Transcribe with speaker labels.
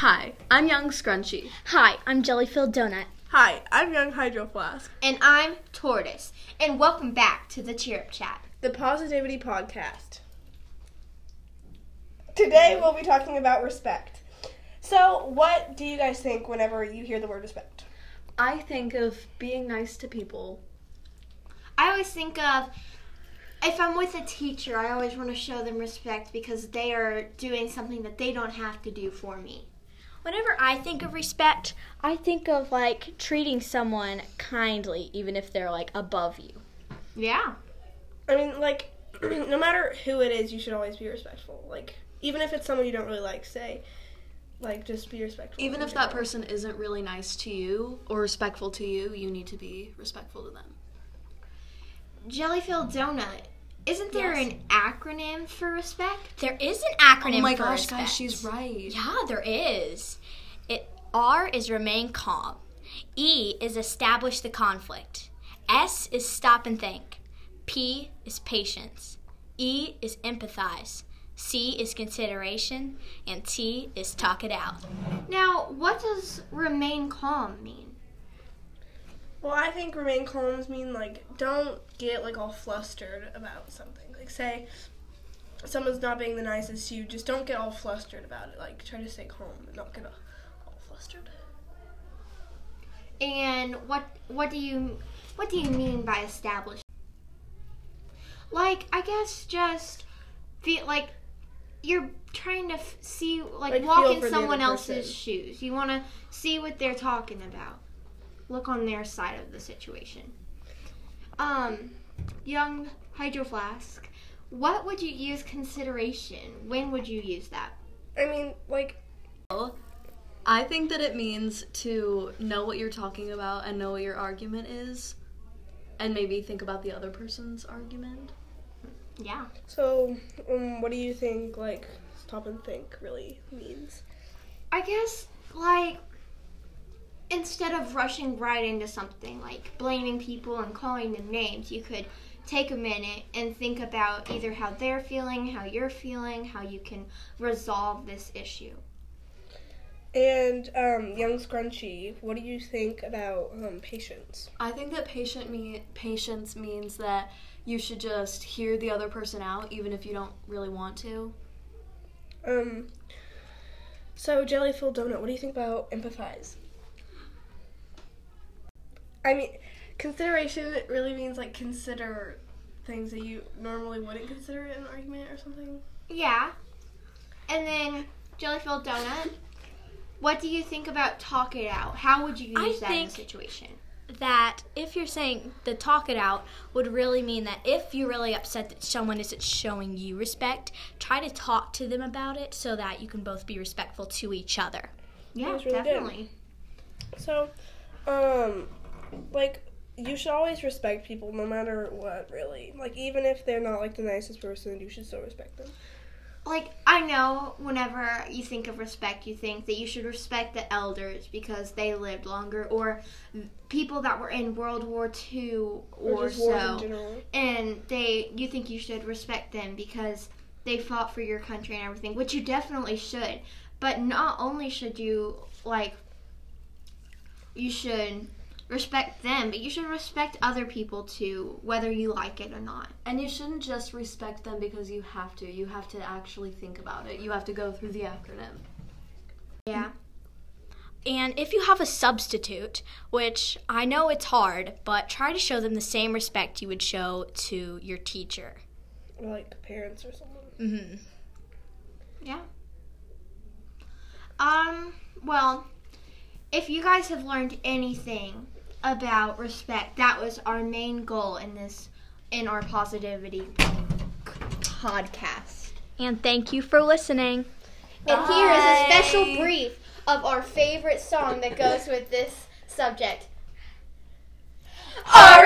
Speaker 1: Hi, I'm Young Scrunchy.
Speaker 2: Hi, I'm Jelly-filled Donut.
Speaker 3: Hi, I'm Young Hydro Flask.
Speaker 4: And I'm Tortoise. And welcome back to the Cheer Up Chat.
Speaker 3: The Positivity Podcast. Today we'll be talking about respect. So, what do you guys think whenever you hear the word respect?
Speaker 1: I think of being nice to people.
Speaker 4: I always think of if I'm with a teacher, I always want to show them respect because they are doing something that they don't have to do for me.
Speaker 2: Whenever I think of respect, I think of like treating someone kindly, even if they're like above you.
Speaker 4: Yeah.
Speaker 3: I mean, like, no matter who it is, you should always be respectful. Like, even if it's someone you don't really like, say, like, just be respectful.
Speaker 1: Even if that
Speaker 3: general.
Speaker 1: person isn't really nice to you or respectful to you, you need to be respectful to them.
Speaker 4: Jellyfilled Donut. Isn't there
Speaker 2: Yes.
Speaker 4: an acronym for respect?
Speaker 2: There is an acronym for respect.
Speaker 1: oh my gosh,
Speaker 2: respect.
Speaker 1: guys, she's right.
Speaker 2: Yeah, there is. It R is remain calm. E is establish the conflict. S is stop and think. P is patience. E is empathize. C is consideration. And T is talk it out.
Speaker 4: Now, what does remain calm mean?
Speaker 3: Well, I think remain calm mean, like, don't get, like, all flustered about something. Like, say, someone's not being the nicest to you, just don't get all flustered about it. Like, try to stay calm and not get all flustered.
Speaker 4: And what what do you what do you mean by established? Like I guess just feel like you're trying to f- see like,
Speaker 3: Like,
Speaker 4: walk in someone else's shoes. You want to see what they're talking about. Look on their side of the situation. Um, young hydro flask. What would you use consideration? When would you use that?
Speaker 3: I mean, like,
Speaker 1: I think that it means to know what you're talking about and know what your argument is, and maybe think about the other person's argument.
Speaker 4: Yeah.
Speaker 3: so, um, what do you think, like, stop and think really means?
Speaker 4: I guess like instead of rushing right into something like blaming people and calling them names, you could take a minute and think about either how they're feeling, how you're feeling, how you can resolve this issue.
Speaker 3: And, um, Young Scrunchy, what do you think about, um, patience?
Speaker 1: I think that patient me- patience means that you should just hear the other person out, even if you don't really want to.
Speaker 3: Um, so, Jellyfilled Donut, what do you think about empathize? I mean, consideration really means like consider things that you normally wouldn't consider in an argument or something.
Speaker 4: Yeah. And then Jellyfilled Donut, what do you think about talk it out? How would you
Speaker 2: I
Speaker 4: use that in a situation?
Speaker 2: that if you're saying the talk it out would really mean that if you're really upset that someone isn't showing you respect, try to talk to them about it so that you can both be respectful to each other.
Speaker 4: Yeah,
Speaker 3: was really good.
Speaker 4: definitely.
Speaker 3: So, um, like you should always respect people no matter what, really. Like even if they're not like the nicest person, you should still respect them.
Speaker 4: like I know whenever you think of respect, you think that you should respect the elders because they lived longer, or people that were in World War II or,
Speaker 3: Or just wars in
Speaker 4: so, and they you think you should respect them because they fought for your country and everything, which you definitely should. But not only should you like, you should respect them, but you should respect other people too, whether you like it or not.
Speaker 1: And you shouldn't just respect them because you have to. You have to actually think about it. You have to go through the acronym.
Speaker 4: Yeah.
Speaker 2: And if you have a substitute, which I know it's hard, but try to show them the same respect you would show to your teacher.
Speaker 3: Or like parents or someone.
Speaker 2: hmm
Speaker 4: Yeah. Um, well, if you guys have learned anything about respect, that was our main goal in this in our positivity podcast.
Speaker 2: And thank you for listening.
Speaker 4: And here is a special brief of our favorite song that goes with this subject.
Speaker 3: R